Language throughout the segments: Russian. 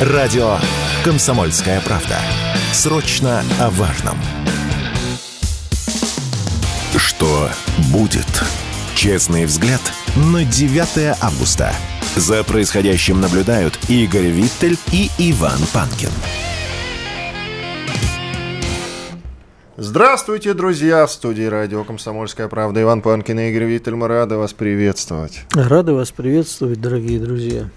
Радио «Комсомольская правда». Срочно о важном. Что будет? Честный взгляд на 9 августа. За происходящим наблюдают Игорь Виттель и Иван Панкин. Здравствуйте, друзья! В студии радио «Комсомольская правда» Иван Панкин и Игорь Виттель. Мы рады вас приветствовать. Рады вас приветствовать, дорогие друзья.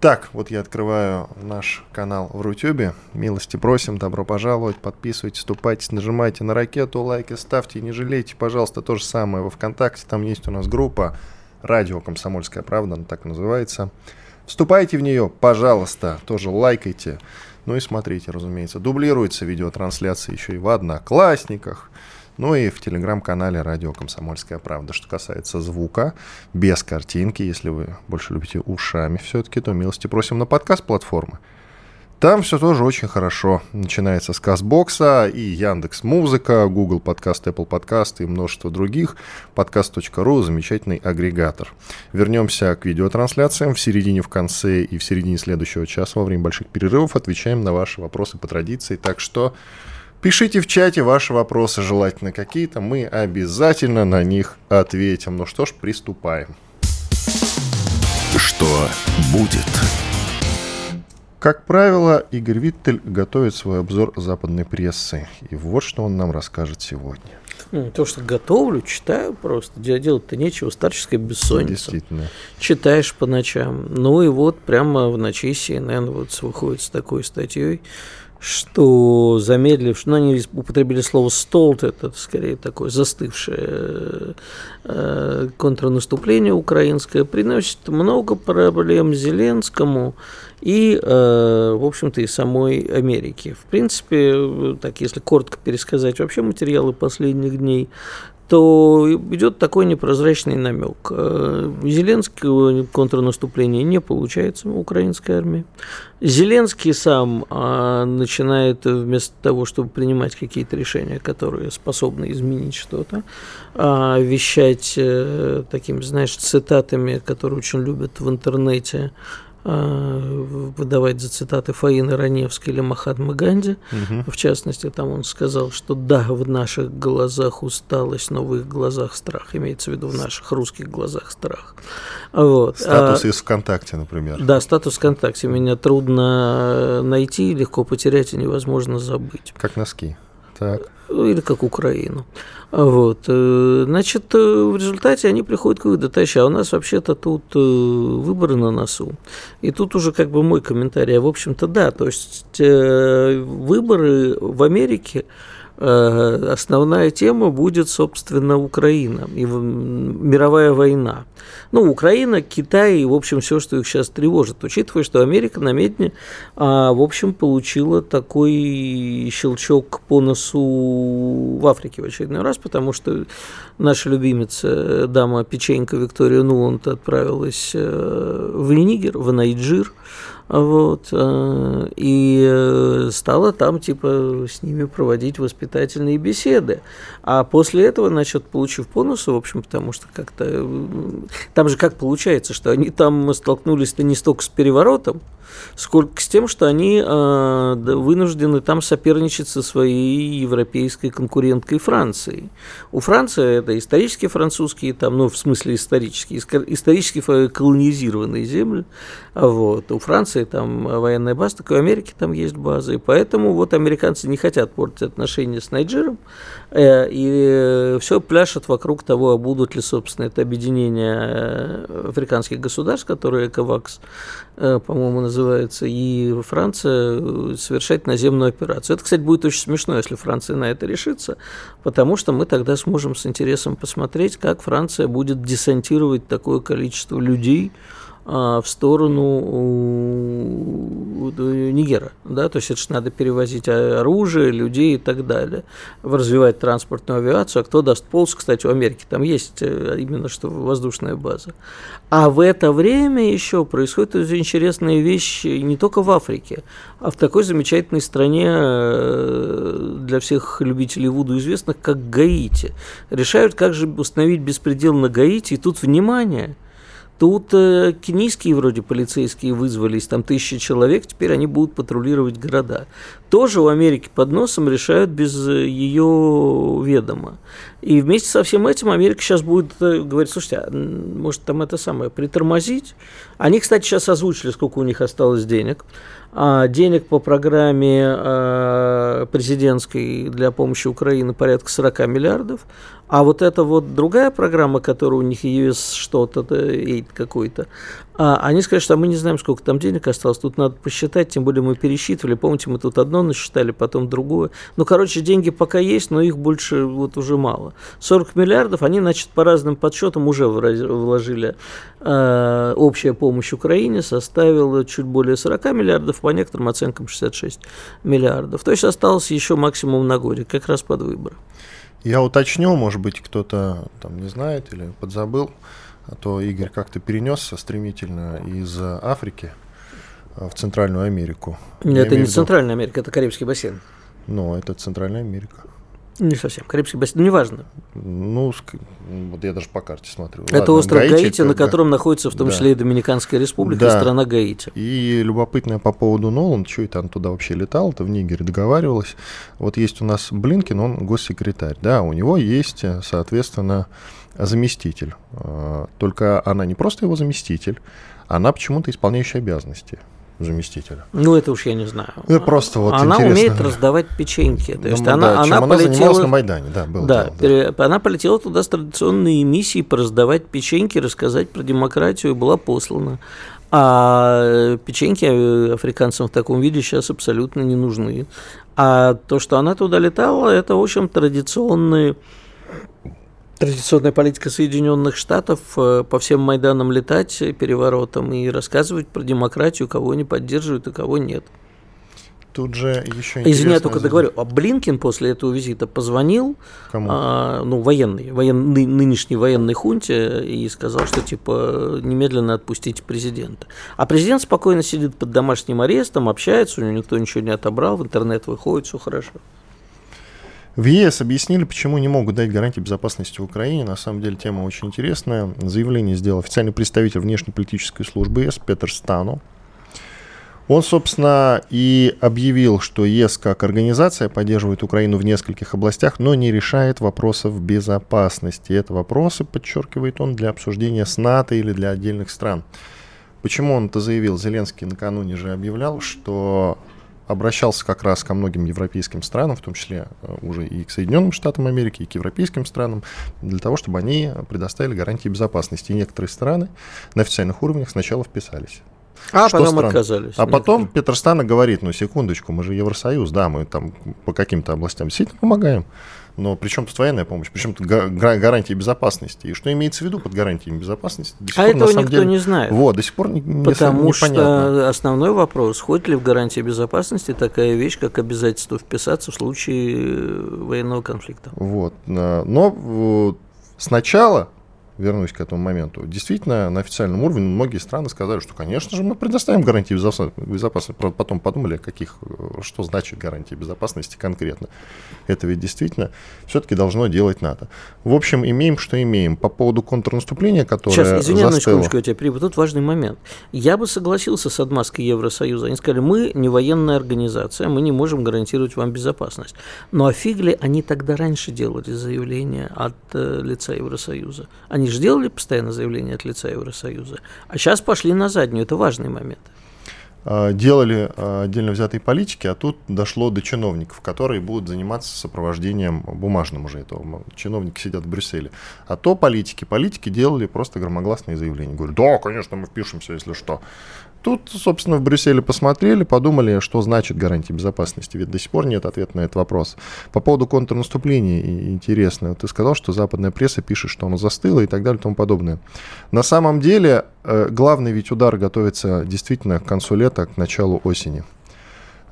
Так, вот я открываю наш канал в Рутюбе. Милости просим, добро пожаловать, подписывайтесь, вступайте, нажимайте на ракету, лайки ставьте, не жалейте, пожалуйста, то же самое во ВКонтакте. Там есть у нас группа радио «Комсомольская правда», она так называется. Вступайте в нее, пожалуйста, тоже лайкайте. Ну и смотрите, разумеется, дублируется видеотрансляция еще и в Одноклассниках, ну и в телеграм-канале радио «Комсомольская правда». Что касается звука, без картинки, если вы больше любите ушами все-таки, то милости просим на подкаст-платформы. Там все тоже очень хорошо. Начинается с Казбокса и Яндекс Музыка, Google Подкаст, Apple Подкаст и множество других. Подкаст.ру – замечательный агрегатор. Вернемся к видеотрансляциям. В середине, в конце и в середине следующего часа во время больших перерывов отвечаем на ваши вопросы по традиции. Так что пишите в чате ваши вопросы, желательно какие-то. Мы обязательно на них ответим. Ну что ж, приступаем. Что будет? Как правило, Игорь Виттель готовит свой обзор западной прессы. И вот что он нам расскажет сегодня. Ну, то, что готовлю, читаю просто. Делать-то нечего, старческая бессонница. Действительно. Читаешь по ночам. Ну и вот прямо в ночи CNN вот выходит с такой статьей, что замедлив, ну, они употребили слово «столт», это скорее такое застывшее э, контрнаступление украинское, приносит много проблем Зеленскому и, э, в общем-то, и самой Америке. В принципе, так если коротко пересказать вообще материалы последних дней, то идет такой непрозрачный намек. Э, Зеленского контрнаступления не получается в украинской армии. Зеленский сам а, начинает вместо того, чтобы принимать какие-то решения, которые способны изменить что-то, а, вещать а, такими, знаешь, цитатами, которые очень любят в интернете, выдавать за цитаты Фаины Раневской или Махатмы Ганди. Угу. В частности, там он сказал, что да, в наших глазах усталость, но в их глазах страх. Имеется в виду в наших русских глазах страх. Вот. Статус а, из ВКонтакте, например. Да, статус ВКонтакте. Меня трудно найти, легко потерять и невозможно забыть. Как носки. Так. Или как Украину. Вот. Э, значит, э, в результате они приходят к выводу, таща, а у нас вообще-то тут э, выборы на носу. И тут уже как бы мой комментарий, а в общем-то да, то есть выборы в Америке основная тема будет, собственно, Украина и мировая война. Ну, Украина, Китай и, в общем, все, что их сейчас тревожит, учитывая, что Америка на медне, а, в общем, получила такой щелчок по носу в Африке в очередной раз, потому что наша любимица, дама Печенька Виктория Нуланд отправилась э, в Нигер, в Найджир, вот, э, и э, стала там, типа, с ними проводить воспитательные беседы. А после этого, значит, получив бонусы, в общем, потому что как-то... Э, там же как получается, что они там столкнулись-то не столько с переворотом, сколько с тем, что они вынуждены там соперничать со своей европейской конкуренткой Францией. У Франции это исторически французские, там, ну, в смысле исторические, исторически колонизированные земли. Вот. У Франции там военная база, так и у Америки там есть база. И поэтому вот американцы не хотят портить отношения с Найджером. Э, и все пляшет вокруг того, а будут ли, собственно, это объединение э, африканских государств, которые КВАКС, э, по-моему, называется и Франция э, совершать наземную операцию. Это, кстати, будет очень смешно, если Франция на это решится, потому что мы тогда сможем с интересом посмотреть, как Франция будет десантировать такое количество людей, в сторону Нигера. Да? То есть это же надо перевозить оружие, людей и так далее, развивать транспортную авиацию. А кто даст полз, кстати, у Америки там есть э, именно что воздушная база. А в это время еще происходят очень интересные вещи не только в Африке, а в такой замечательной стране э, для всех любителей Вуду известных, как Гаити. Решают, как же установить беспредел на Гаити, и тут, внимание – Тут э, кенийские вроде полицейские вызвались, там тысячи человек, теперь они будут патрулировать города. Тоже у Америки под носом решают без э, ее ведома. И вместе со всем этим Америка сейчас будет э, говорить, слушайте, а, может там это самое, притормозить? Они, кстати, сейчас озвучили, сколько у них осталось денег. А денег по программе э, президентской для помощи Украины порядка 40 миллиардов. А вот эта вот другая программа, которая у них есть что-то, какой-то, а, они скажут, что мы не знаем, сколько там денег осталось, тут надо посчитать, тем более мы пересчитывали, помните, мы тут одно насчитали, потом другое. Ну, короче, деньги пока есть, но их больше вот уже мало. 40 миллиардов, они, значит, по разным подсчетам уже вложили. Э, общая помощь Украине составила чуть более 40 миллиардов, по некоторым оценкам 66 миллиардов. То есть осталось еще максимум на горе, как раз под выборы. Я уточню, может быть, кто-то там не знает или подзабыл, а то Игорь как-то перенесся стремительно из Африки а, в Центральную Америку. Нет, это не виду... Центральная Америка, это Карибский бассейн. Ну, это Центральная Америка. Не совсем. Карибский бассейн, ну, неважно. Ну, вот я даже по карте смотрю. Это Ладно, остров Гаити, Гаити на котором да. находится в том да. числе и Доминиканская республика, да. и страна Гаити. И любопытное по поводу Нолан, что это он туда вообще летал, то в Нигере договаривалась. Вот есть у нас Блинкин, он госсекретарь, да, у него есть, соответственно, заместитель. А, только она не просто его заместитель, она почему-то исполняющая обязанности заместителя. Ну, это уж я не знаю. Ну, просто вот Она интересно. умеет раздавать печеньки. То есть ну, она, да, она, она полетела... на Майдане, да, было да, дело, да. Она полетела туда с традиционной миссией пораздавать печеньки, рассказать про демократию, и была послана. А печеньки африканцам в таком виде сейчас абсолютно не нужны. А то, что она туда летала, это, в общем, традиционные традиционная политика Соединенных Штатов э, по всем Майданам летать переворотом и рассказывать про демократию, кого они поддерживают и кого нет. Тут же еще Извини, я только договорю. А Блинкин после этого визита позвонил, Кому? А, ну, военный, военный, нынешней военной хунте и сказал, что, типа, немедленно отпустите президента. А президент спокойно сидит под домашним арестом, общается, у него никто ничего не отобрал, в интернет выходит, все хорошо. В ЕС объяснили, почему не могут дать гарантии безопасности Украине. На самом деле тема очень интересная. Заявление сделал официальный представитель внешнеполитической службы ЕС Петр Стану. Он, собственно, и объявил, что ЕС как организация поддерживает Украину в нескольких областях, но не решает вопросов безопасности. Это вопросы, подчеркивает он, для обсуждения с НАТО или для отдельных стран. Почему он это заявил? Зеленский накануне же объявлял, что обращался как раз ко многим европейским странам, в том числе э, уже и к Соединенным Штатам Америки, и к европейским странам, для того, чтобы они предоставили гарантии безопасности. И некоторые страны на официальных уровнях сначала вписались. А что потом стран... отказались. А потом Петр Стана говорит, ну секундочку, мы же Евросоюз, да, мы там по каким-то областям действительно помогаем. Но при чем тут военная помощь? Причем тут гарантии безопасности? И что имеется в виду под гарантиями безопасности? До сих а пор, этого никто деле, не знает. Вот, до сих пор не, Потому не, что основной вопрос, входит ли в гарантии безопасности такая вещь, как обязательство вписаться в случае военного конфликта. Вот. Но сначала вернусь к этому моменту. Действительно, на официальном уровне многие страны сказали, что, конечно же, мы предоставим гарантии безопасности. Потом подумали, каких, что значит гарантия безопасности конкретно. Это ведь действительно все-таки должно делать НАТО. В общем, имеем, что имеем. По поводу контрнаступления, которое Сейчас, извини, застыло... на секундочку, я тебя перебью. Тут важный момент. Я бы согласился с отмазкой Евросоюза. Они сказали, мы не военная организация, мы не можем гарантировать вам безопасность. Ну а фиг ли они тогда раньше делали заявление от э, лица Евросоюза? Они же делали постоянно заявление от лица Евросоюза, а сейчас пошли на заднюю. Это важный момент. А, делали а, отдельно взятые политики, а тут дошло до чиновников, которые будут заниматься сопровождением бумажным уже этого. Чиновники сидят в Брюсселе. А то политики. Политики делали просто громогласные заявления. Говорят, да, конечно, мы впишемся, если что. Тут, собственно, в Брюсселе посмотрели, подумали, что значит гарантия безопасности, ведь до сих пор нет ответа на этот вопрос. По поводу контрнаступления интересно. Ты сказал, что западная пресса пишет, что оно застыло и так далее и тому подобное. На самом деле, э, главный ведь удар готовится действительно к концу лета, к началу осени.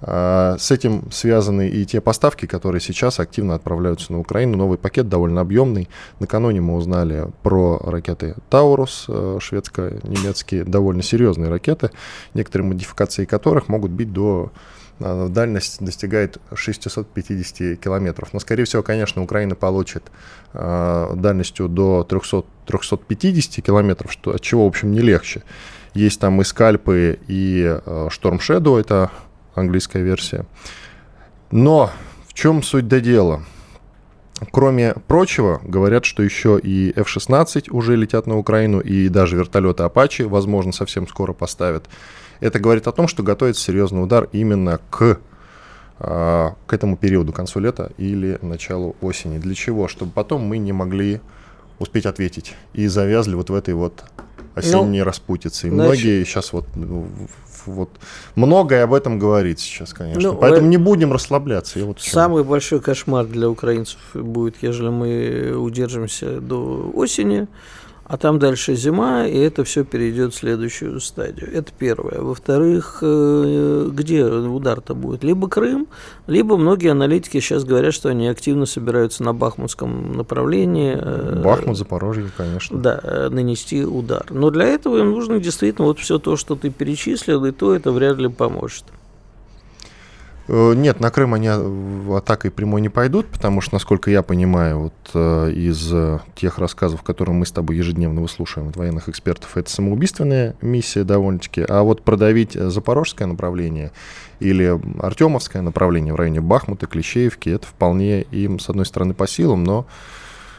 А, с этим связаны и те поставки, которые сейчас активно отправляются на Украину. Новый пакет довольно объемный. Накануне мы узнали про ракеты Таурус, э, шведско-немецкие, довольно серьезные ракеты, некоторые модификации которых могут бить до а, дальность достигает 650 километров. Но, скорее всего, конечно, Украина получит э, дальностью до 300, 350 километров, что, от чего, в общем, не легче. Есть там и скальпы, и э, Storm Shadow, это английская версия. Но в чем суть до дела? Кроме прочего, говорят, что еще и F-16 уже летят на Украину, и даже вертолеты Apache, возможно, совсем скоро поставят. Это говорит о том, что готовится серьезный удар именно к, а, к этому периоду, концу лета или началу осени. Для чего? Чтобы потом мы не могли успеть ответить и завязли вот в этой вот осенней ну, распутице. И значит, многие сейчас вот вот многое об этом говорит сейчас, конечно. Ну, Поэтому э... не будем расслабляться. вот Самый большой кошмар для украинцев будет, если мы удержимся до осени а там дальше зима, и это все перейдет в следующую стадию. Это первое. Во-вторых, э, где удар-то будет? Либо Крым, либо многие аналитики сейчас говорят, что они активно собираются на Бахмутском направлении. Э, Бахмут, Запорожье, конечно. Да, э, нанести удар. Но для этого им нужно действительно вот все то, что ты перечислил, и то это вряд ли поможет. Э, нет, на Крым они атакой прямой не пойдут, потому что, насколько я понимаю, вот э, из э, тех рассказов, которые мы с тобой ежедневно выслушиваем от военных экспертов, это самоубийственная миссия довольно-таки. А вот продавить запорожское направление или артемовское направление в районе Бахмута, Клещеевки, это вполне им, с одной стороны, по силам, но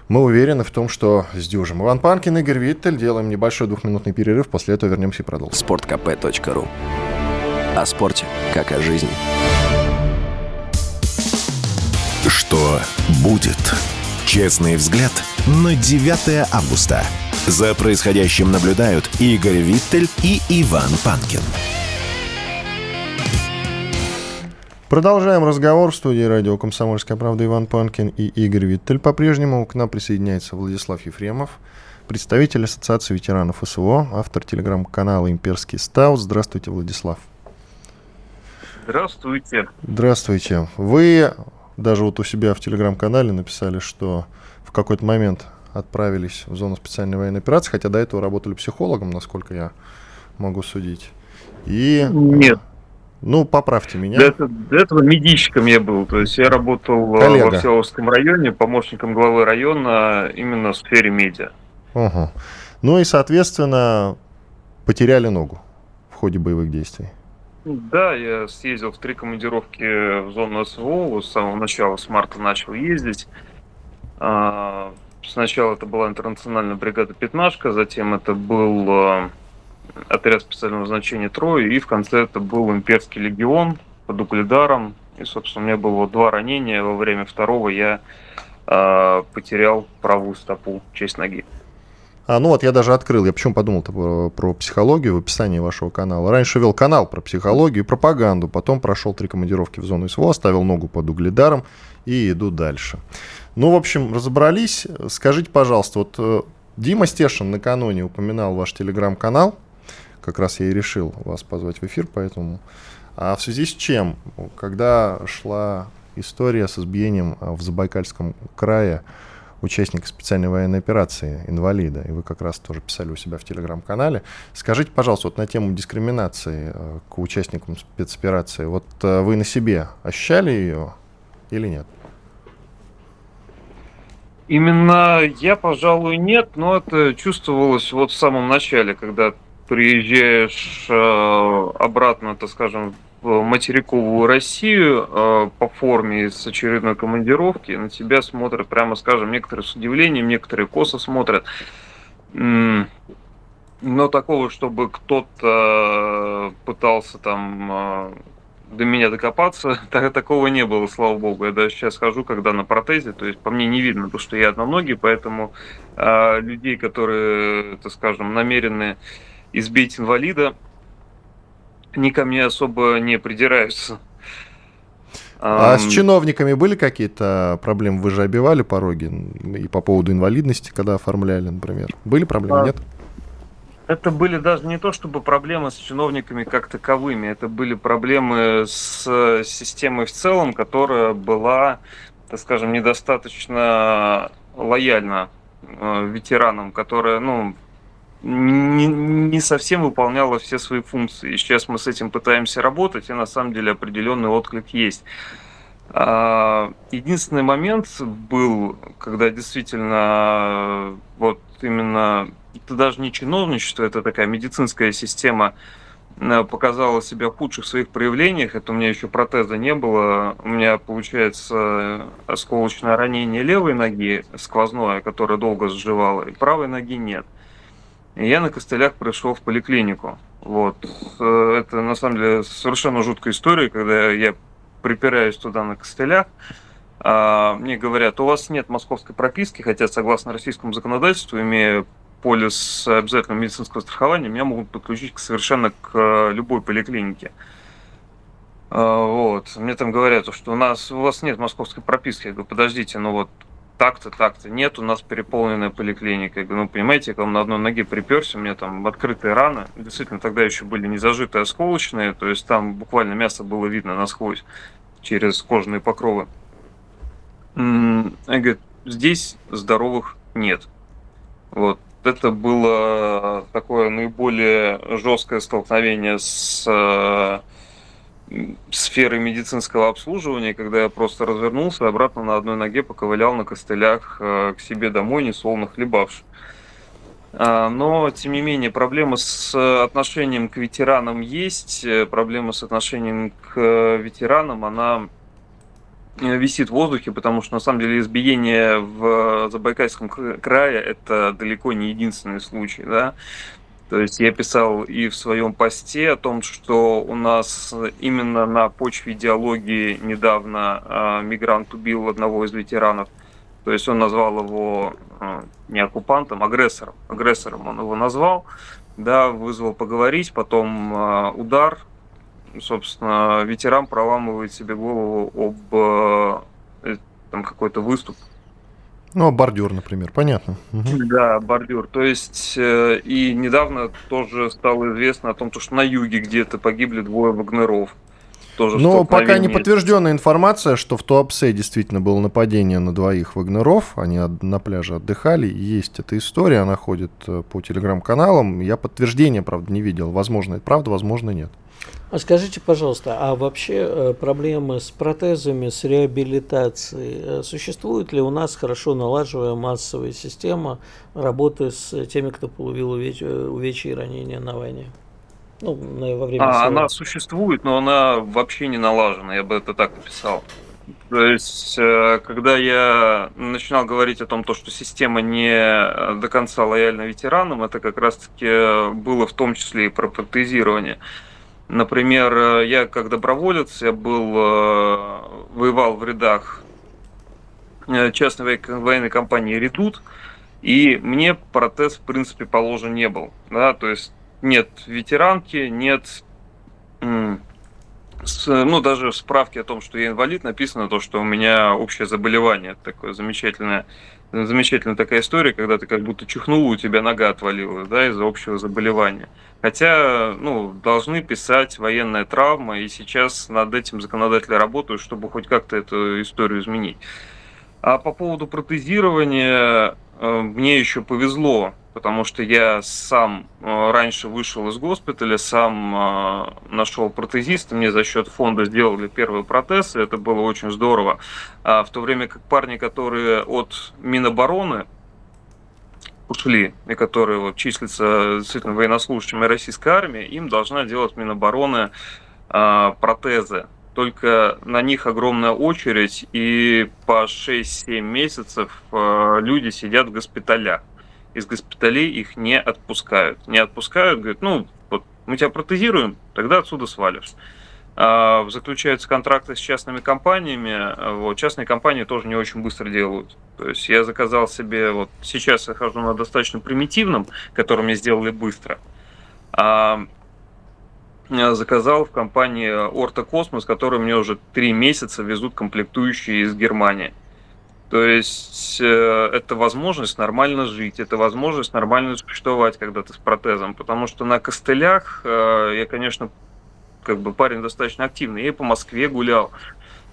мы уверены в том, что сдюжим. Иван Панкин, Игорь Виттель. Делаем небольшой двухминутный перерыв. После этого вернемся и продолжим. Спорткп.ру О спорте, как о жизни. Что будет? Честный взгляд на 9 августа. За происходящим наблюдают Игорь Виттель и Иван Панкин. Продолжаем разговор в студии радио «Комсомольская правда» Иван Панкин и Игорь Виттель. По-прежнему к нам присоединяется Владислав Ефремов, представитель Ассоциации ветеранов СВО, автор телеграм-канала «Имперский стаут». Здравствуйте, Владислав. Здравствуйте. Здравствуйте. Вы даже вот у себя в телеграм-канале написали, что в какой-то момент отправились в зону специальной военной операции, хотя до этого работали психологом, насколько я могу судить. И... Нет. Ну, поправьте меня. До, этого, до этого медичком я был. То есть я работал э, Коллега. во Всеволожском районе, помощником главы района именно в сфере медиа. Угу. Ну и, соответственно, потеряли ногу в ходе боевых действий. Да, я съездил в три командировки в зону СВО, с самого начала, с марта начал ездить. А, сначала это была интернациональная бригада «Пятнашка», затем это был а, отряд специального значения «Трое», и в конце это был имперский легион под Угледаром. И, собственно, у меня было два ранения. Во время второго я а, потерял правую стопу, часть ноги. А, ну вот я даже открыл, я почему подумал про, про психологию в описании вашего канала. Раньше вел канал про психологию и пропаганду, потом прошел три командировки в зону СВО, оставил ногу под угледаром и иду дальше. Ну, в общем, разобрались. Скажите, пожалуйста, вот э, Дима Стешин накануне упоминал ваш телеграм-канал, как раз я и решил вас позвать в эфир, поэтому... А в связи с чем? Когда шла история с избиением в Забайкальском крае участника специальной военной операции, инвалида, и вы как раз тоже писали у себя в телеграм-канале. Скажите, пожалуйста, вот на тему дискриминации э, к участникам спецоперации, вот э, вы на себе ощущали ее или нет? Именно я, пожалуй, нет, но это чувствовалось вот в самом начале, когда приезжаешь э, обратно, так скажем, материковую Россию э, по форме с очередной командировки, на тебя смотрят, прямо скажем, некоторые с удивлением, некоторые косо смотрят. Но такого, чтобы кто-то пытался там э, до меня докопаться, такого не было, слава богу. Я даже сейчас хожу, когда на протезе, то есть по мне не видно, потому что я одноногий, поэтому э, людей, которые, так скажем, намерены избить инвалида, они ко мне особо не придираются. А um, с чиновниками были какие-то проблемы? Вы же обивали пороги и по поводу инвалидности, когда оформляли, например. Были проблемы, а, нет? Это были даже не то чтобы проблемы с чиновниками как таковыми, это были проблемы с системой в целом, которая была, так скажем, недостаточно лояльна э, ветеранам, которая, ну, не, не совсем выполняла все свои функции. сейчас мы с этим пытаемся работать, и на самом деле определенный отклик есть. А, единственный момент был, когда действительно вот именно это даже не чиновничество, это такая медицинская система э, показала себя в худших своих проявлениях. Это у меня еще протеза не было. У меня получается осколочное ранение левой ноги, сквозное, которое долго заживало, и правой ноги нет. И я на костылях пришел в поликлинику. Вот. Это на самом деле совершенно жуткая история, когда я припираюсь туда на костылях. А, мне говорят, у вас нет московской прописки, хотя согласно российскому законодательству, имея полис обязательного медицинского страхования, меня могут подключить совершенно к э, любой поликлинике. А, вот. Мне там говорят, что у нас у вас нет московской прописки. Я говорю, подождите, ну вот так-то, так-то. Нет, у нас переполненная поликлиника. Я говорю, ну, понимаете, я к вам на одной ноге приперся, у меня там открытые раны. Действительно, тогда еще были не зажитые, осколочные, то есть там буквально мясо было видно насквозь через кожные покровы. Я говорю, здесь здоровых нет. Вот. Это было такое наиболее жесткое столкновение с э, сферы медицинского обслуживания, когда я просто развернулся обратно на одной ноге поковылял на костылях э, к себе домой, несолоно хлебавши. А, но, тем не менее, проблема с отношением к ветеранам есть. Э, проблема с отношением к ветеранам, она э, висит в воздухе, потому что, на самом деле, избиение в Забайкальском крае – это далеко не единственный случай. Да? То есть я писал и в своем посте о том, что у нас именно на почве идеологии недавно э, мигрант убил одного из ветеранов. То есть он назвал его э, не оккупантом, агрессором. Агрессором он его назвал, да, вызвал поговорить, потом э, удар. Собственно, ветеран проламывает себе голову об э, там какой-то выступ ну, а бордюр, например, понятно. Угу. Да, бордюр. То есть, э, и недавно тоже стало известно о том, что на юге где-то погибли двое вагнеров. Тоже Но пока не подтвержденная информация, что в Туапсе действительно было нападение на двоих вагнеров. Они на пляже отдыхали. Есть эта история, она ходит э, по телеграм-каналам. Я подтверждения, правда, не видел. Возможно, это правда, возможно, нет. А скажите, пожалуйста, а вообще э, проблемы с протезами, с реабилитацией, э, существует ли у нас хорошо налаживая массовая система работы с теми, кто получил увеч... Увечья и ранения на войне? Ну, во время а, она существует, но она вообще не налажена, я бы это так написал. То есть, когда я начинал говорить о том, что система не до конца лояльна ветеранам, это как раз-таки было в том числе и про протезирование. Например, э, я как доброволец, я был, э, воевал в рядах э, частной военной компании «Редут», и мне протез, в принципе, положен не был. Да? То есть нет ветеранки, нет ну, даже в справке о том, что я инвалид, написано то, что у меня общее заболевание. Такое замечательное, замечательная такая история, когда ты как будто чихнул, у тебя нога отвалилась, да, из-за общего заболевания. Хотя, ну, должны писать военная травма, и сейчас над этим законодатели работают, чтобы хоть как-то эту историю изменить. А по поводу протезирования, э, мне еще повезло, потому что я сам э, раньше вышел из госпиталя, сам э, нашел протезиста, мне за счет фонда сделали первый протез, и это было очень здорово. А в то время как парни, которые от Минобороны ушли, и которые вот, числятся действительно военнослужащими российской армии, им должна делать Минобороны э, протезы. Только на них огромная очередь, и по 6-7 месяцев э, люди сидят в госпиталях. Из госпиталей их не отпускают. Не отпускают, говорят, ну, вот мы тебя протезируем, тогда отсюда свалишь. А, заключаются контракты с частными компаниями. Вот, частные компании тоже не очень быстро делают. То есть я заказал себе, вот сейчас я хожу на достаточно примитивном, который мне сделали быстро. А, заказал в компании Орто Космос, которые мне уже три месяца везут комплектующие из Германии. То есть э, это возможность нормально жить, это возможность нормально существовать, когда ты с протезом. Потому что на костылях э, я, конечно, как бы парень достаточно активный. Я и по Москве гулял,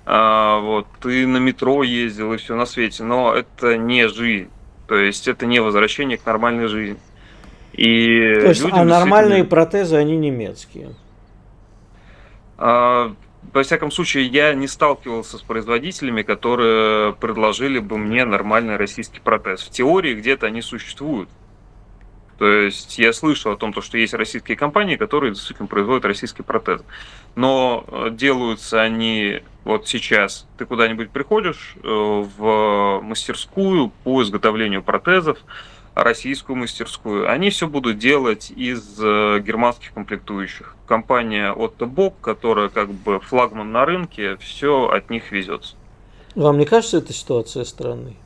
а, вот, и на метро ездил, и все на свете. Но это не жизнь. То есть это не возвращение к нормальной жизни. И То есть, а нормальные протезы, они немецкие? А, во всяком случае, я не сталкивался с производителями, которые предложили бы мне нормальный российский протез. В теории где-то они существуют. То есть я слышал о том, что есть российские компании, которые действительно производят российский протез. Но э, делаются они вот сейчас. Ты куда-нибудь приходишь э, в мастерскую по изготовлению протезов, российскую мастерскую, они все будут делать из э, германских комплектующих. Компания Otto Bock, которая как бы флагман на рынке, все от них везется. Вам не кажется эта ситуация странной?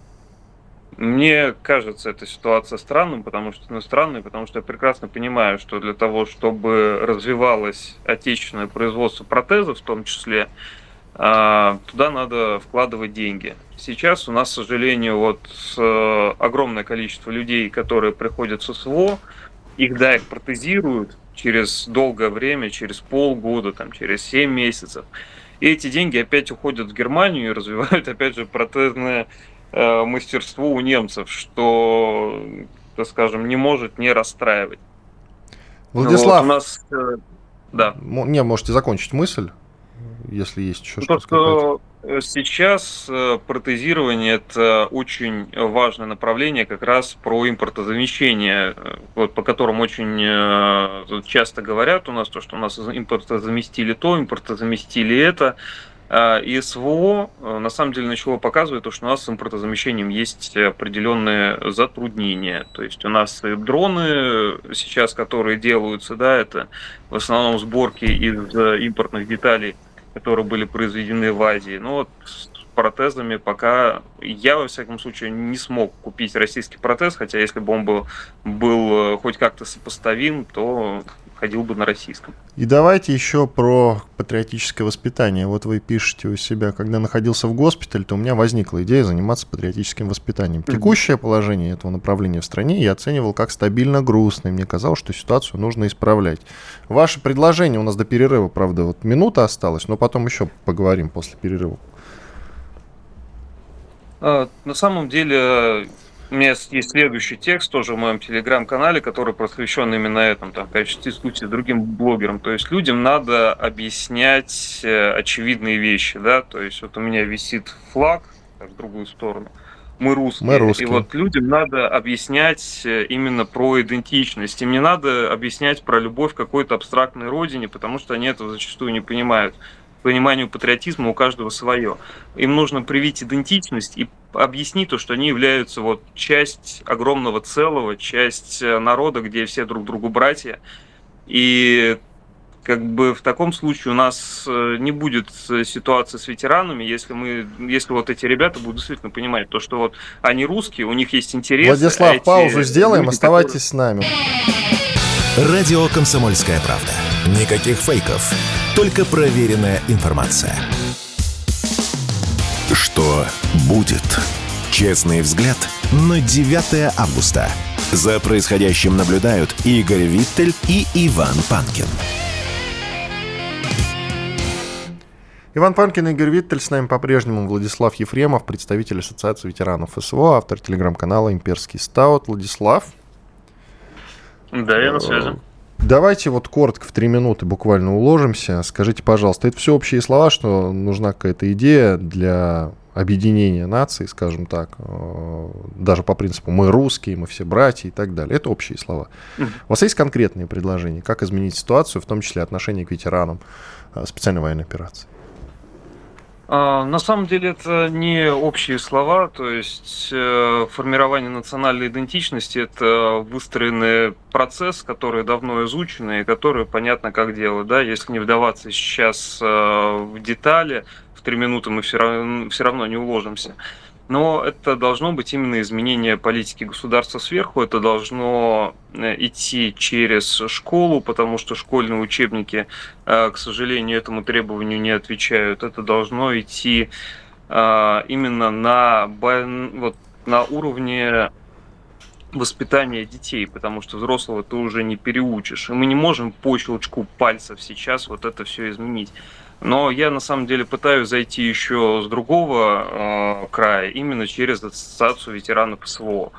Мне кажется эта ситуация странной, потому что ну, странной, потому что я прекрасно понимаю, что для того, чтобы развивалось отечественное производство протезов, в том числе, туда надо вкладывать деньги. Сейчас у нас, к сожалению, вот э, огромное количество людей, которые приходят с СВО, их, да, их протезируют через долгое время, через полгода, там, через 7 месяцев. И эти деньги опять уходят в Германию и развивают, опять же, протезное э, мастерство у немцев, что, так скажем, не может не расстраивать. Владислав, вот у нас, э, да. Не, можете закончить мысль если есть еще что сказать. Э, сейчас э, протезирование это очень важное направление, как раз про импортозамещение, э, вот, по которому очень часто говорят у нас, то, что у нас импортозаместили то, импортозаместили это. И СВО на самом деле начало показывать то, что у нас с импортозамещением есть определенные затруднения. То есть у нас дроны сейчас, которые делаются, да, это в основном сборки из импортных деталей – которые были произведены в Азии. Но вот с протезами пока я, во всяком случае, не смог купить российский протез, хотя если бы он был, был э, хоть как-то сопоставим, то ходил бы на российском. И давайте еще про патриотическое воспитание. Вот вы пишете у себя, когда находился в госпитале, то у меня возникла идея заниматься патриотическим воспитанием. Текущее положение этого направления в стране я оценивал как стабильно грустное. Мне казалось, что ситуацию нужно исправлять. Ваше предложение у нас до перерыва, правда, вот минута осталась, но потом еще поговорим после перерыва. А, на самом деле у меня есть следующий текст тоже в моем телеграм-канале, который посвящен именно этому, там, в качестве дискуссии с другим блогером. То есть людям надо объяснять э, очевидные вещи, да, то есть вот у меня висит флаг, так, в другую сторону, мы русские. Мы русские. И вот людям надо объяснять э, именно про идентичность. Им не надо объяснять про любовь к какой-то абстрактной родине, потому что они этого зачастую не понимают пониманию патриотизма у каждого свое. Им нужно привить идентичность и объяснить то, что они являются вот часть огромного целого, часть э, народа, где все друг другу братья. И как бы в таком случае у нас э, не будет э, ситуации с ветеранами, если мы, если вот эти ребята будут действительно понимать то, что вот они русские, у них есть интерес. Владислав, эти паузу сделаем, люди, оставайтесь которые... с нами. Радио Комсомольская правда. Никаких фейков, только проверенная информация. Что будет? Честный взгляд на 9 августа. За происходящим наблюдают Игорь Виттель и Иван Панкин. Иван Панкин и Игорь Виттель. С нами по-прежнему Владислав Ефремов, представитель Ассоциации ветеранов СВО, автор телеграм-канала «Имперский стаут». Владислав. Да, я на связи. Давайте вот коротко в три минуты буквально уложимся. Скажите, пожалуйста, это все общие слова, что нужна какая-то идея для объединения наций, скажем так, э, даже по принципу «мы русские», «мы все братья» и так далее. Это общие слова. У вас есть конкретные предложения, как изменить ситуацию, в том числе отношение к ветеранам э, специальной военной операции? А, на самом деле это не общие слова, то есть э, формирование национальной идентичности это выстроенный процесс, который давно изучен и который понятно как делать. Да? Если не вдаваться сейчас э, в детали, в три минуты мы все равно, все равно не уложимся. Но это должно быть именно изменение политики государства сверху, это должно э, идти через школу, потому что школьные учебники, э, к сожалению, этому требованию не отвечают. Это должно идти э, именно на, вот, на уровне воспитания детей, потому что взрослого ты уже не переучишь. И мы не можем по щелчку пальцев сейчас вот это все изменить. Но я на самом деле пытаюсь зайти еще с другого э, края, именно через ассоциацию ветеранов СВО.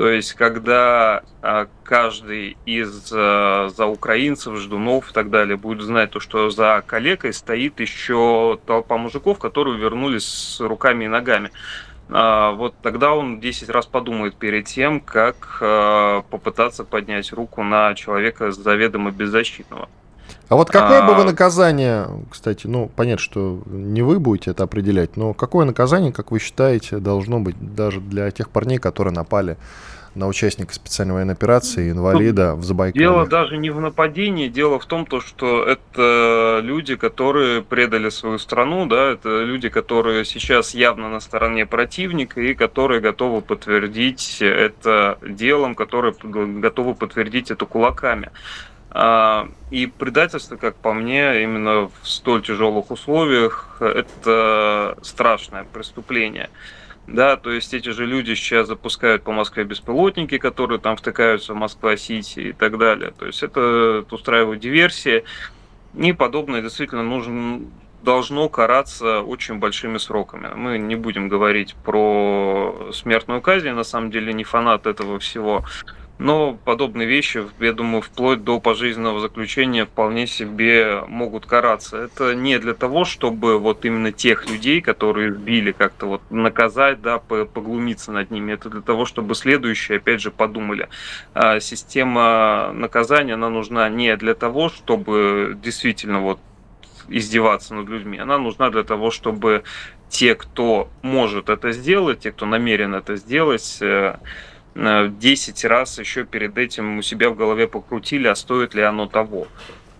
То есть, когда а, каждый из а, за украинцев, ждунов и так далее будет знать то, что за калекой стоит еще толпа мужиков, которые вернулись с руками и ногами. А, вот тогда он 10 раз подумает перед тем, как попытаться поднять руку на человека заведомо беззащитного. А вот какое а... бы вы наказание, кстати, ну, понятно, что не вы будете это определять, но какое наказание, как вы считаете, должно быть даже для тех парней, которые напали на участника специальной военной операции, инвалида в Забайкале? Дело даже не в нападении, дело в том, то, что это люди, которые предали свою страну, да, это люди, которые сейчас явно на стороне противника и которые готовы подтвердить это делом, которые готовы подтвердить это кулаками. А, и предательство, как по мне, именно в столь тяжелых условиях, это страшное преступление. Да, то есть эти же люди сейчас запускают по Москве беспилотники, которые там втыкаются в Москва-Сити и так далее. То есть это устраивают диверсии. И подобное действительно нужно, должно караться очень большими сроками. Мы не будем говорить про смертную казнь, я на самом деле не фанат этого всего. Но подобные вещи, я думаю, вплоть до пожизненного заключения вполне себе могут караться. Это не для того, чтобы вот именно тех людей, которые сбили, как-то вот наказать, да, поглумиться над ними. Это для того, чтобы следующие, опять же, подумали. А система наказания, она нужна не для того, чтобы действительно вот издеваться над людьми. Она нужна для того, чтобы те, кто может это сделать, те, кто намерен это сделать, э, 10 раз еще перед этим у себя в голове покрутили, а стоит ли оно того.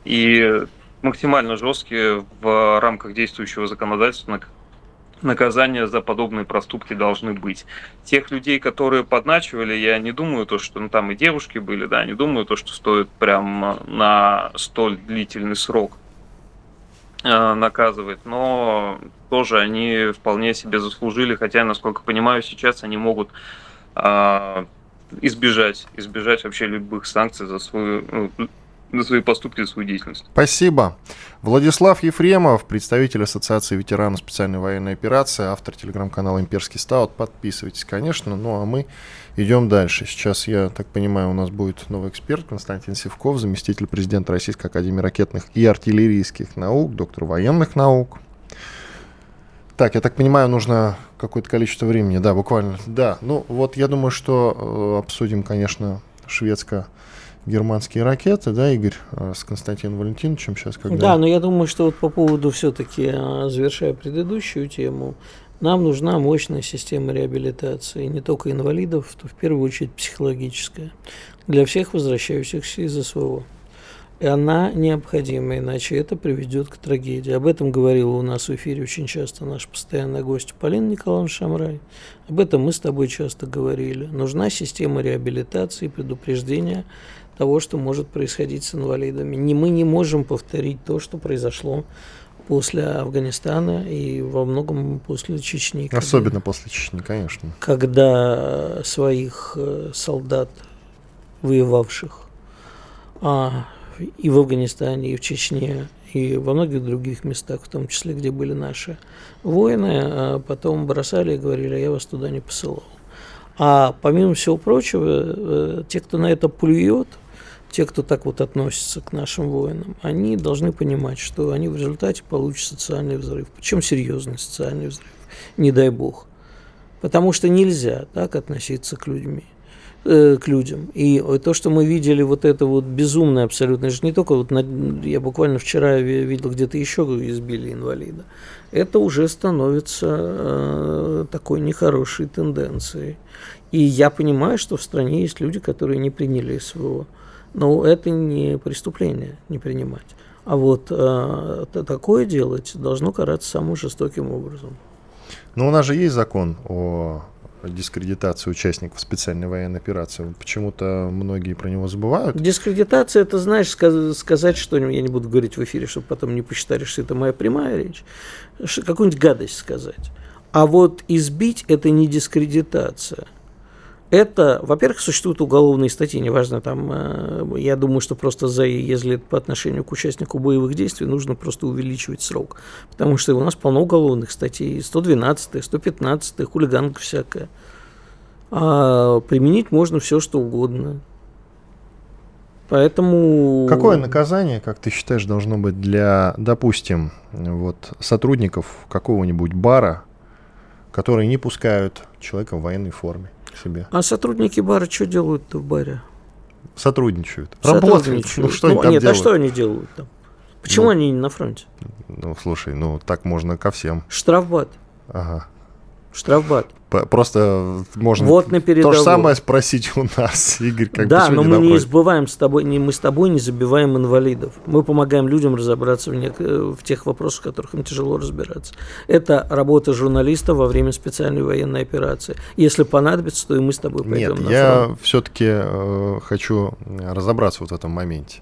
И максимально жесткие в рамках действующего законодательства наказания за подобные проступки должны быть. Тех людей, которые подначивали, я не думаю, то, что ну, там и девушки были, да, не думаю, то, что стоит прям на столь длительный срок э, наказывать, но тоже они вполне себе заслужили, хотя, насколько понимаю, сейчас они могут избежать, избежать вообще любых санкций за свою ну, за свои поступки, за свою деятельность. Спасибо. Владислав Ефремов, представитель Ассоциации ветеранов специальной военной операции, автор телеграм-канала «Имперский стаут». Подписывайтесь, конечно. Ну, а мы идем дальше. Сейчас, я так понимаю, у нас будет новый эксперт Константин Севков, заместитель президента Российской Академии ракетных и артиллерийских наук, доктор военных наук. Так, я так понимаю, нужно какое-то количество времени. Да, буквально. Да, ну вот я думаю, что э, обсудим, конечно, шведско германские ракеты, да, Игорь, э, с Константином Валентиновичем сейчас. Когда... Да, но я думаю, что вот по поводу все-таки, э, завершая предыдущую тему, нам нужна мощная система реабилитации, не только инвалидов, то в первую очередь психологическая, для всех возвращающихся из СВО. И она необходима, иначе это приведет к трагедии. Об этом говорила у нас в эфире очень часто наш постоянный гость Полина Николаевна Шамрай. Об этом мы с тобой часто говорили. Нужна система реабилитации и предупреждения того, что может происходить с инвалидами. Не, мы не можем повторить то, что произошло после Афганистана и во многом после Чечни. Особенно когда, после Чечни, конечно. Когда своих э, солдат, воевавших, а и в Афганистане, и в Чечне, и во многих других местах, в том числе, где были наши воины, а потом бросали и говорили, я вас туда не посылал. А помимо всего прочего, э, те, кто на это плюет, те, кто так вот относится к нашим воинам, они должны понимать, что они в результате получат социальный взрыв. Причем серьезный социальный взрыв, не дай бог. Потому что нельзя так относиться к людьми. Э, к людям. И то, что мы видели, вот это вот безумное абсолютно, это же не только вот, на, я буквально вчера видел где-то еще избили инвалида, это уже становится э, такой нехорошей тенденцией. И я понимаю, что в стране есть люди, которые не приняли СВО. Но это не преступление, не принимать. А вот э, такое делать должно караться самым жестоким образом. Но у нас же есть закон о дискредитацию участников специальной военной операции. Почему-то многие про него забывают. Дискредитация, это, знаешь, сказать что-нибудь, я не буду говорить в эфире, чтобы потом не посчитали, что это моя прямая речь, какую-нибудь гадость сказать. А вот избить – это не дискредитация. Это, во-первых, существуют уголовные статьи, неважно, там, э, я думаю, что просто за, если по отношению к участнику боевых действий, нужно просто увеличивать срок. Потому что у нас полно уголовных статей, 112, 115, хулиганка всякая. А применить можно все, что угодно. Поэтому... Какое наказание, как ты считаешь, должно быть для, допустим, вот сотрудников какого-нибудь бара, которые не пускают человека в военной форме себе? А сотрудники бара что делают в баре? Сотрудничают. Работают. Ну, что ну, они там нет, делают? а что они делают там? Почему ну, они не на фронте? Ну, слушай, ну так можно ко всем. Штрафбат. Ага. Штрафбат. Просто можно вот на то же самое спросить у нас, Игорь, как Да, но мы не избываем с тобой, не, мы с тобой не забиваем инвалидов. Мы помогаем людям разобраться в, не, в тех вопросах, в которых им тяжело разбираться. Это работа журналиста во время специальной военной операции. Если понадобится, то и мы с тобой пойдем Нет, на я все-таки э, хочу разобраться вот в этом моменте.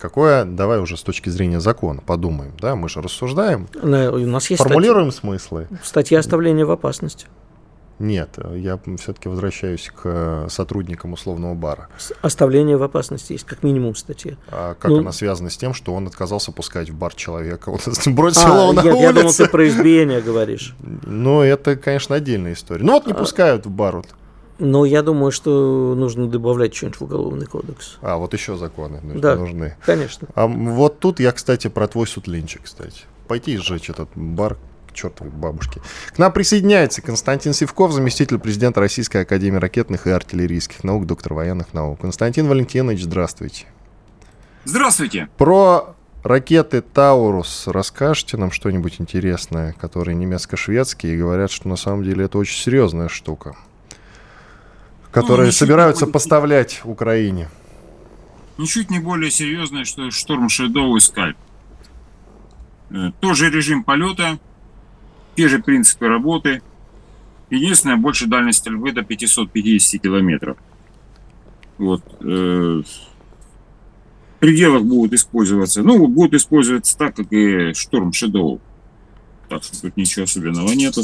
Какое, давай уже с точки зрения закона подумаем, да, мы же рассуждаем, у нас есть формулируем статья, смыслы. Статья оставления в опасности. Нет, я все-таки возвращаюсь к сотрудникам условного бара. Оставление в опасности есть, как минимум статья. А как ну, она связана с тем, что он отказался пускать в бар человека? Он бросил а, его на нет, улице. Я думал, ты про избиение говоришь. Ну, это, конечно, отдельная история. Ну, вот не а, пускают в бар. Вот. Но я думаю, что нужно добавлять что-нибудь в уголовный кодекс. А, вот еще законы да, нужны. конечно. А вот тут я, кстати, про твой сутлинчик, кстати. Пойти сжечь этот бар, к чертовой бабушке. К нам присоединяется Константин Сивков, заместитель президента Российской Академии ракетных и артиллерийских наук, доктор военных наук. Константин Валентинович, здравствуйте. Здравствуйте. Про ракеты Таурус расскажите нам что-нибудь интересное, которые немецко-шведские, и говорят, что на самом деле это очень серьезная штука, которая ну, собираются более... поставлять Украине. Ничуть не более серьезное, что Шторм Шедоу и Скальп. Э, тоже режим полета, те же принципы работы. Единственное, больше дальность стрельбы до 550 километров. Вот. Э, в пределах будут использоваться, ну, будут использоваться так, как и Шторм Shadow. Так что тут ничего особенного нету.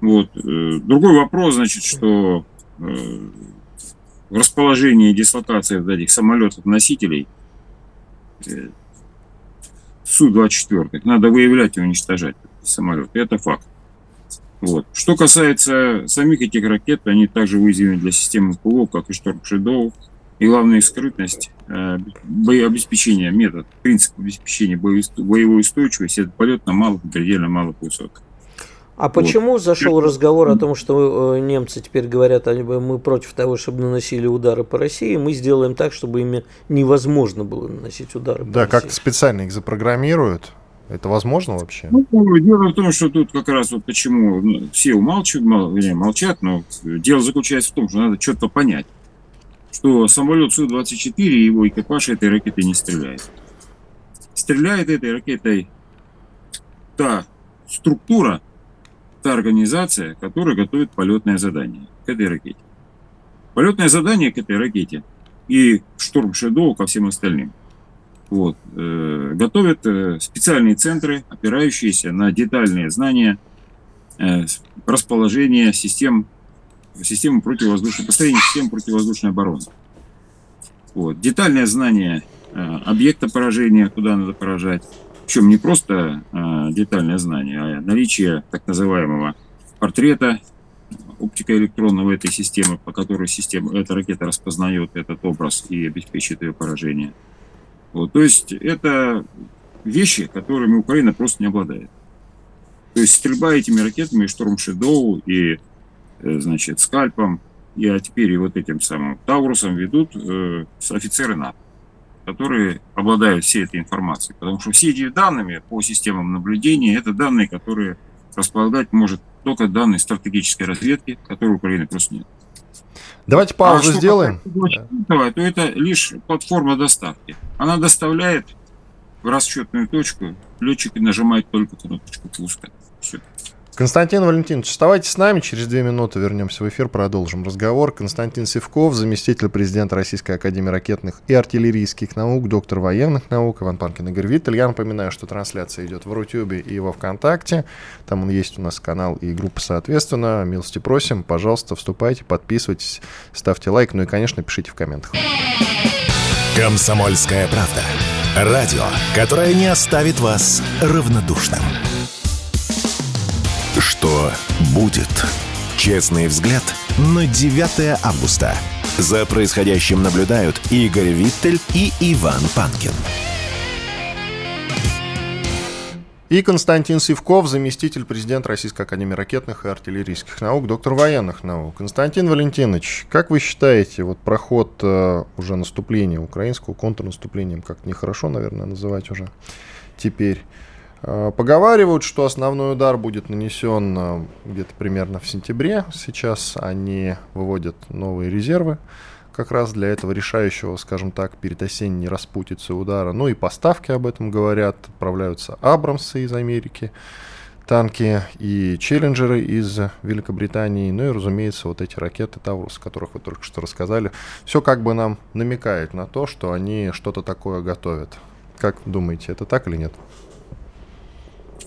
Вот. Э, другой вопрос, значит, что в расположении дислокации этих самолетов-носителей э, Су-24 надо выявлять и уничтожать самолеты. Это факт. Вот. Что касается самих этих ракет, они также уязвимы для системы ПВО, как и Шторм Шедоу. И главная скрытность, э, боеобеспечение, метод, принцип обеспечения боевой устойчивости, это полет на малых, предельно малых высотах. А вот. почему зашел разговор о том, что э, немцы теперь говорят, мы против того, чтобы наносили удары по России, мы сделаем так, чтобы ими невозможно было наносить удары да, по России? Да, как-то специально их запрограммируют, это возможно вообще? Ну, дело в том, что тут как раз вот почему ну, все умалчивают, мол, вернее, молчат, но дело заключается в том, что надо что-то понять, что самолет Су-24 и его экипаж этой ракетой не стреляет. Стреляет этой ракетой та структура, та организация, которая готовит полетное задание к этой ракете. Полетное задание к этой ракете и Шторм Шедоу ко всем остальным – вот, э, готовят э, специальные центры, опирающиеся на детальные знания э, расположения систем, системы противовоздушной, построения систем противовоздушной обороны. Вот, детальное знание э, объекта поражения, куда надо поражать. Причем не просто э, детальное знание, а наличие так называемого портрета оптико-электронного этой системы, по которой система, эта ракета распознает этот образ и обеспечит ее поражение. Вот, то есть это вещи, которыми Украина просто не обладает. То есть стрельба этими ракетами, и Шторм Шедоу, и, э, значит, Скальпом, и а теперь и вот этим самым Таурусом ведут э, офицеры НАТО, которые обладают всей этой информацией. Потому что все эти данными по системам наблюдения, это данные, которые располагать может только данные стратегической разведки, которой у Украины просто нет. Давайте паузу а сделаем. Да. То это лишь платформа доставки. Она доставляет в расчетную точку, летчик нажимает только кнопочку пуска. Все. Константин Валентинович, оставайтесь с нами, через две минуты вернемся в эфир, продолжим разговор. Константин Севков, заместитель президента Российской Академии ракетных и артиллерийских наук, доктор военных наук, Иван Панкин, Игорь Виттель. Я напоминаю, что трансляция идет в Рутюбе и во Вконтакте. Там есть у нас канал и группа соответственно. Милости просим, пожалуйста, вступайте, подписывайтесь, ставьте лайк, ну и, конечно, пишите в комментах. Комсомольская правда. Радио, которое не оставит вас равнодушным. Что будет? Честный взгляд на 9 августа. За происходящим наблюдают Игорь Виттель и Иван Панкин. И Константин Сивков, заместитель президента Российской Академии ракетных и артиллерийских наук, доктор военных наук. Константин Валентинович, как вы считаете, вот проход э, уже наступления украинского контрнаступлением, как нехорошо, наверное, называть уже теперь, Поговаривают, что основной удар будет нанесен э, где-то примерно в сентябре. Сейчас они выводят новые резервы как раз для этого решающего, скажем так, перед осенней распутицей удара. Ну и поставки об этом говорят. Отправляются Абрамсы из Америки, танки и челленджеры из Великобритании. Ну и, разумеется, вот эти ракеты Таурус, о которых вы только что рассказали. Все как бы нам намекает на то, что они что-то такое готовят. Как думаете, это так или нет?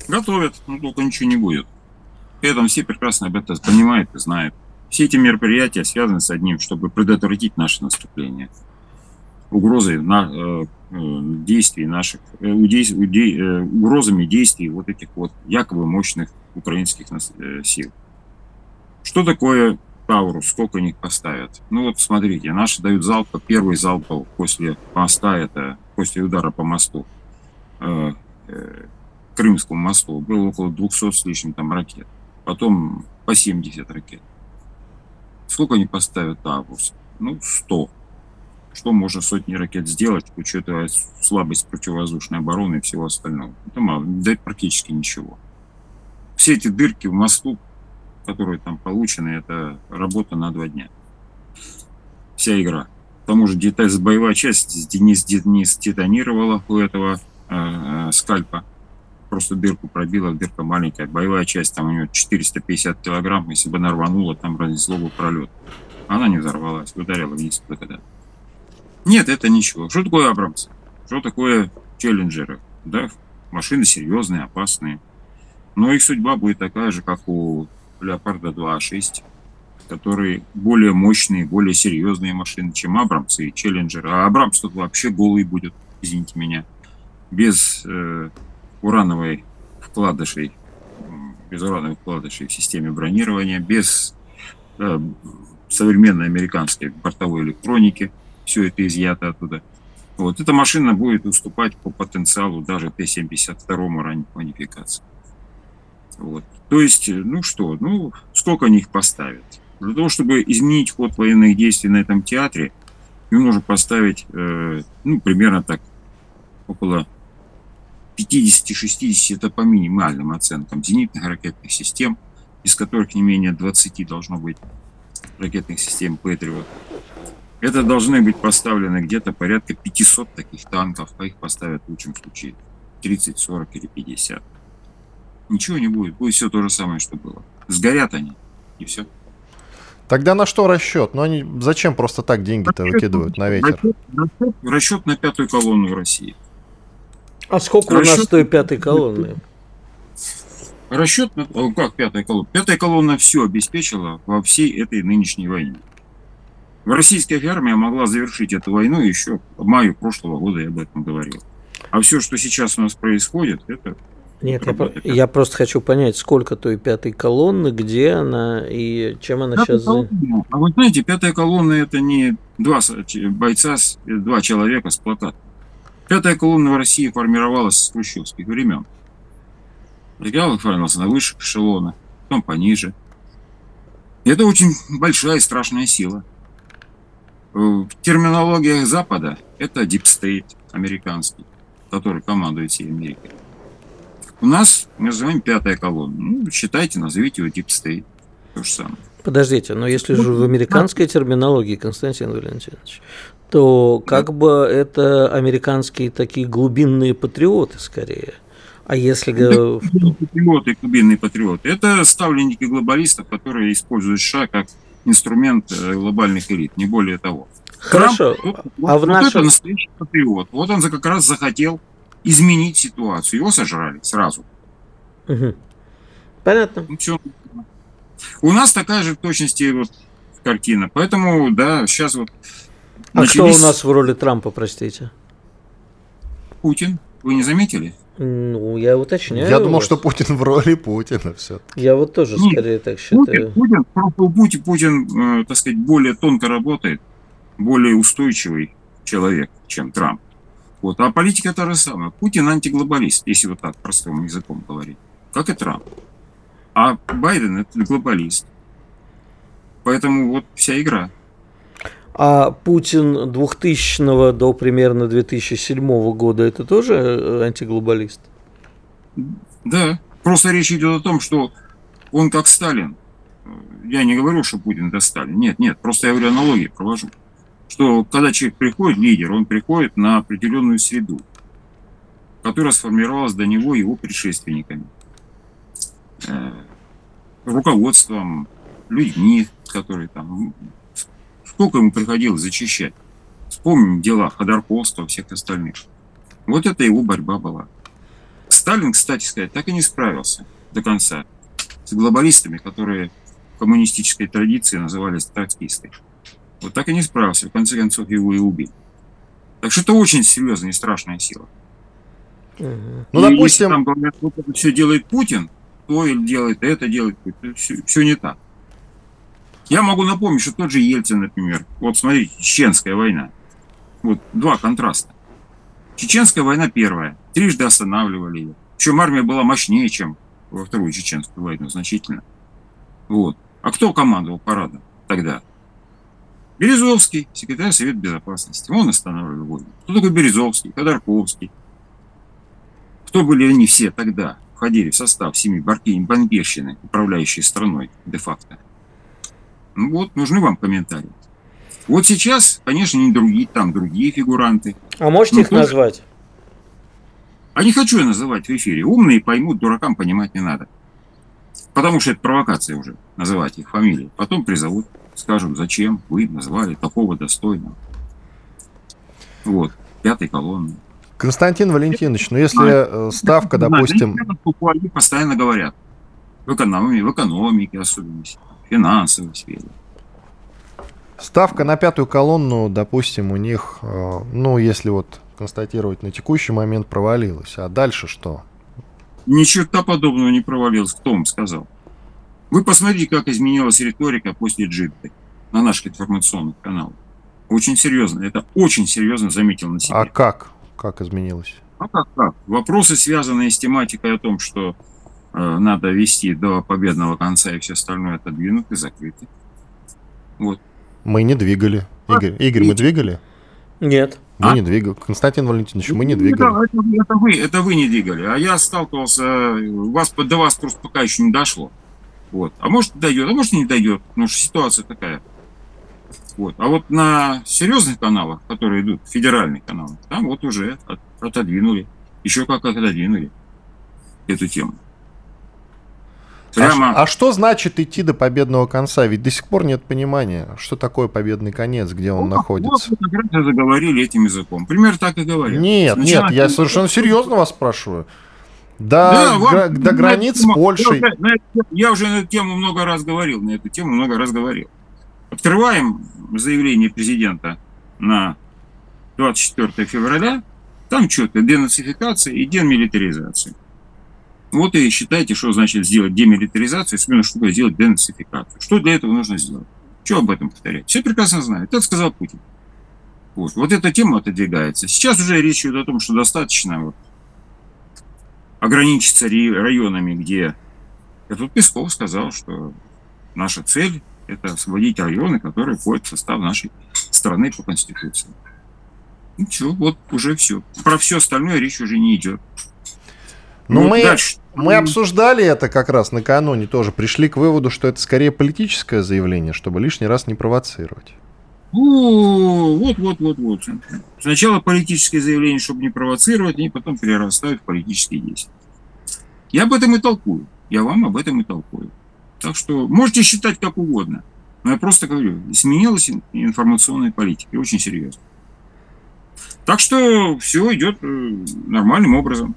Готовят, но только ничего не будет. При этом все прекрасно об этом понимают и знают. Все эти мероприятия связаны с одним, чтобы предотвратить наше наступление. Угрозой на, э, э действий наших, э, э, угрозами действий вот этих вот якобы мощных украинских э, сил. Что такое Таурус, сколько них поставят? Ну вот смотрите, наши дают залп, первый залп после моста, это после удара по мосту, э, э, Крымскому мосту, было около 200 с лишним там ракет. Потом по 70 ракет. Сколько они поставят Таврус? Ну, 100. Что можно сотни ракет сделать, учитывая слабость противовоздушной обороны и всего остального? Это мало, да практически ничего. Все эти дырки в мосту, которые там получены, это работа на два дня. Вся игра. К тому же деталь, боевая часть не, не стетонировала у этого э, э, скальпа просто дырку пробила, дырка маленькая. Боевая часть, там у нее 450 килограмм, если бы она рванула, там разнесло бы пролет. Она не взорвалась, ударила вниз когда. Нет, это ничего. Что такое Абрамс? Что такое челленджеры? Да, машины серьезные, опасные. Но их судьба будет такая же, как у Леопарда 2А6, которые более мощные, более серьезные машины, чем Абрамс и Челленджеры. А Абрамс тут вообще голый будет, извините меня, без э, урановой вкладышей, без урановых вкладышей в системе бронирования, без э, современной американской бортовой электроники, все это изъято оттуда. Вот эта машина будет уступать по потенциалу даже Т-72 ранней модификации. Вот. То есть, ну что, ну сколько они их поставят? Для того, чтобы изменить ход военных действий на этом театре, им нужно поставить, э, ну, примерно так, около 50-60 это по минимальным оценкам зенитных ракетных систем, из которых не менее 20 должно быть ракетных систем Патриот. Это должны быть поставлены где-то порядка 500 таких танков, а их поставят в лучшем случае 30, 40 или 50. Ничего не будет, будет все то же самое, что было. Сгорят они, и все. Тогда на что расчет? Ну они зачем просто так деньги-то выкидывают на ветер? Расчет, расчет, расчет на пятую колонну в России. А сколько Расчет... у нас той пятой колонны? Расчет, как пятая колонна? Пятая колонна все обеспечила во всей этой нынешней войне. Российская армия могла завершить эту войну еще в мае прошлого года, я об этом говорил. А все, что сейчас у нас происходит, это... Нет, я, я просто хочу понять, сколько той пятой колонны, где она и чем она пятая сейчас... Колонна. А вы знаете, пятая колонна это не два бойца, два человека с плакатом. Пятая колонна в России формировалась с хрущевских времен. Региал формировался на высших эшелонах, потом пониже. И это очень большая и страшная сила. В терминологиях Запада это Deep State американский, который командует всей Америкой. У нас мы называем пятая колонна. Ну, считайте, назовите его Deep State. То же самое. Подождите, но если же в американской терминологии, Константин Валентинович, то как бы это американские такие глубинные патриоты скорее. А если... Патриоты, глубинные патриоты. Это ставленники глобалистов, которые используют США как инструмент э, глобальных элит, не более того. Хорошо. Трамп, вот, а в вот нашем... это настоящий патриот. Вот он как раз захотел изменить ситуацию. Его сожрали сразу. Угу. Понятно. Ну, все. У нас такая же в точности вот картина. Поэтому, да, сейчас вот а Начались... кто у нас в роли Трампа, простите? Путин. Вы не заметили? Ну, я уточняю. Я думал, что Путин в роли Путина все. Я вот тоже Нет, скорее так считаю. Путин, Путин, просто Путин, Путин, э, так сказать, более тонко работает, более устойчивый человек, чем Трамп. Вот. А политика та же самая. Путин антиглобалист, если вот так простым языком говорить, как и Трамп. А Байден это глобалист. Поэтому вот вся игра. А Путин 2000 до примерно 2007 года это тоже э, антиглобалист? Да. Просто речь идет о том, что он как Сталин. Я не говорю, что Путин это Сталин. Нет, нет. Просто я говорю аналогии провожу. Что когда человек приходит, лидер, он приходит на определенную среду, которая сформировалась до него его предшественниками. Э, руководством, людьми, которые там Сколько ему приходилось зачищать? Вспомним дела Ходорковского, всех остальных. Вот это его борьба была. Сталин, кстати сказать, так и не справился до конца с глобалистами, которые в коммунистической традиции назывались троцкисты. Вот так и не справился. В конце концов, его и убили. Так что это очень серьезная и страшная сила. Угу. Ну, допустим... Если там говорят, вот это все делает Путин, то или делает это, делает Путин, все, все не так. Я могу напомнить, что тот же Ельцин, например, вот смотрите, Чеченская война. Вот два контраста. Чеченская война первая. Трижды останавливали ее. Причем армия была мощнее, чем во вторую Чеченскую войну, значительно. Вот. А кто командовал парадом тогда? Березовский, секретарь Совета Безопасности. Он останавливал войну. Кто такой Березовский? Ходорковский. Кто были они все тогда? Входили в состав семьи бомбежщины, управляющей страной де-факто. Ну вот, нужны вам комментарии. Вот сейчас, конечно, не другие, там другие фигуранты. А можете их тоже... назвать? А не хочу я называть в эфире. Умные поймут, дуракам понимать не надо. Потому что это провокация уже, называть их фамилии. Потом призовут, скажут, зачем вы назвали такого достойного. Вот, пятой колонны. Константин Валентинович, ну если а, ставка, допустим... Постоянно говорят. В экономике, в экономике особенно финансовой сфере. Ставка на пятую колонну, допустим, у них, э, ну, если вот констатировать на текущий момент, провалилась. А дальше что? Ничего подобного не провалилось. Кто вам сказал? Вы посмотрите, как изменилась риторика после джипты на наших информационных каналах. Очень серьезно. Это очень серьезно заметил на себе. А как? Как изменилось? А как, как? Вопросы, связанные с тематикой о том, что надо вести до победного конца и все остальное отодвинуты, закрыты. Вот. Мы не двигали. Игорь, Игорь мы двигали? Нет. Мы а? не двигали. Константин Валентинович, мы не двигали. Да, это, это, вы, это вы не двигали. А я сталкивался, вас, до вас просто пока еще не дошло. Вот. А может дойдет, а может не дойдет, потому что ситуация такая. Вот. А вот на серьезных каналах, которые идут, федеральных каналах, там вот уже от, отодвинули. Еще как отодвинули эту тему. Прямо... А, а что значит идти до победного конца? Ведь до сих пор нет понимания, что такое победный конец, где он ну, находится. Вот заговорили этим языком. Пример так и говорят. Нет, Сначала... нет, я совершенно серьезно вас спрашиваю. До, да, гра- до границ с Польшей. Я уже на эту тему много раз говорил, на эту тему много раз говорил. Открываем заявление президента на 24 февраля. Там что-то денацификация и демилитаризация. Вот и считайте, что значит сделать демилитаризацию, особенно что такое сделать денацификацию. Что для этого нужно сделать? Что об этом повторять? Все прекрасно знают. Это сказал Путин. Вот. вот эта тема отодвигается. Сейчас уже речь идет о том, что достаточно вот ограничиться районами, где... Этот Песков сказал, что наша цель – это освободить районы, которые входят в состав нашей страны по Конституции. Ну все, вот уже все. Про все остальное речь уже не идет. Ну, вот мы, дальше. мы обсуждали это как раз накануне тоже. Пришли к выводу, что это скорее политическое заявление, чтобы лишний раз не провоцировать. Вот, вот, вот, вот. Сначала политическое заявление, чтобы не провоцировать, и потом перерастают в политические действия. Я об этом и толкую. Я вам об этом и толкую. Так что можете считать как угодно. Но я просто говорю, сменилась информационная политика. И очень серьезно. Так что все идет э, нормальным образом.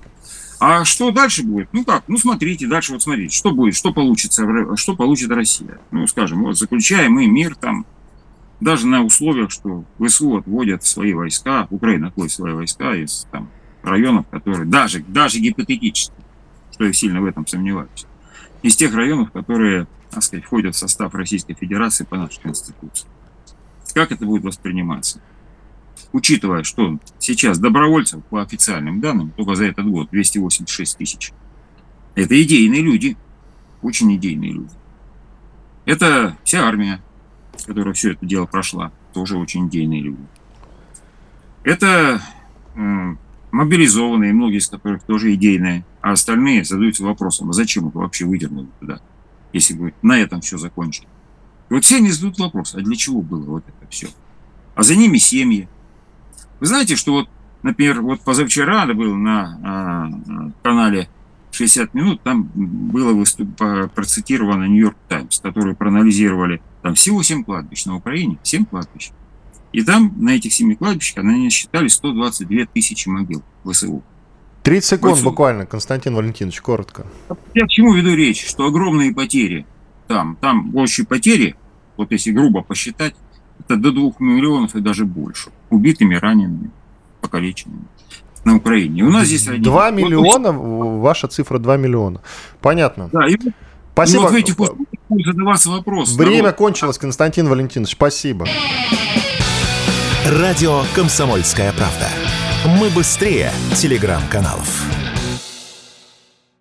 А что дальше будет? Ну как? Ну смотрите, дальше вот смотрите, что будет, что получится, что получит Россия. Ну, скажем, вот заключаем мы мир там, даже на условиях, что ВСУ отводят свои войска, Украина отводит свои войска из там, районов, которые, даже, даже гипотетически, что я сильно в этом сомневаюсь, из тех районов, которые, так сказать, входят в состав Российской Федерации по нашей Конституции. Как это будет восприниматься? Учитывая, что сейчас добровольцев, по официальным данным, только за этот год 286 тысяч. Это идейные люди, очень идейные люди. Это вся армия, которая все это дело прошла, тоже очень идейные люди. Это мобилизованные, многие из которых тоже идейные, а остальные задаются вопросом, а зачем их вообще выдернули туда, если бы на этом все закончили. И вот все они задают вопрос, а для чего было вот это все? А за ними семьи. Вы знаете, что вот, например, вот позавчера был на э, канале 60 минут, там было выступ... процитировано Нью-Йорк Таймс, которые проанализировали там всего 7 кладбищ на Украине, 7 кладбищ. И там на этих семи кладбищах они считали 122 тысячи могил ВСУ. 30 секунд ВСУ. буквально, Константин Валентинович, коротко. Я к чему веду речь? Что огромные потери там, там общие потери, вот если грубо посчитать, это до 2 миллионов и даже больше. Убитыми, ранеными, покалеченными на Украине. У нас здесь... 2 один... миллиона, вот, ваша цифра 2 миллиона. Понятно. Да, и Спасибо. вот в этих условиях задаваться вопрос. Время народ. кончилось, Константин Валентинович. Спасибо. Радио «Комсомольская правда». Мы быстрее телеграм-каналов.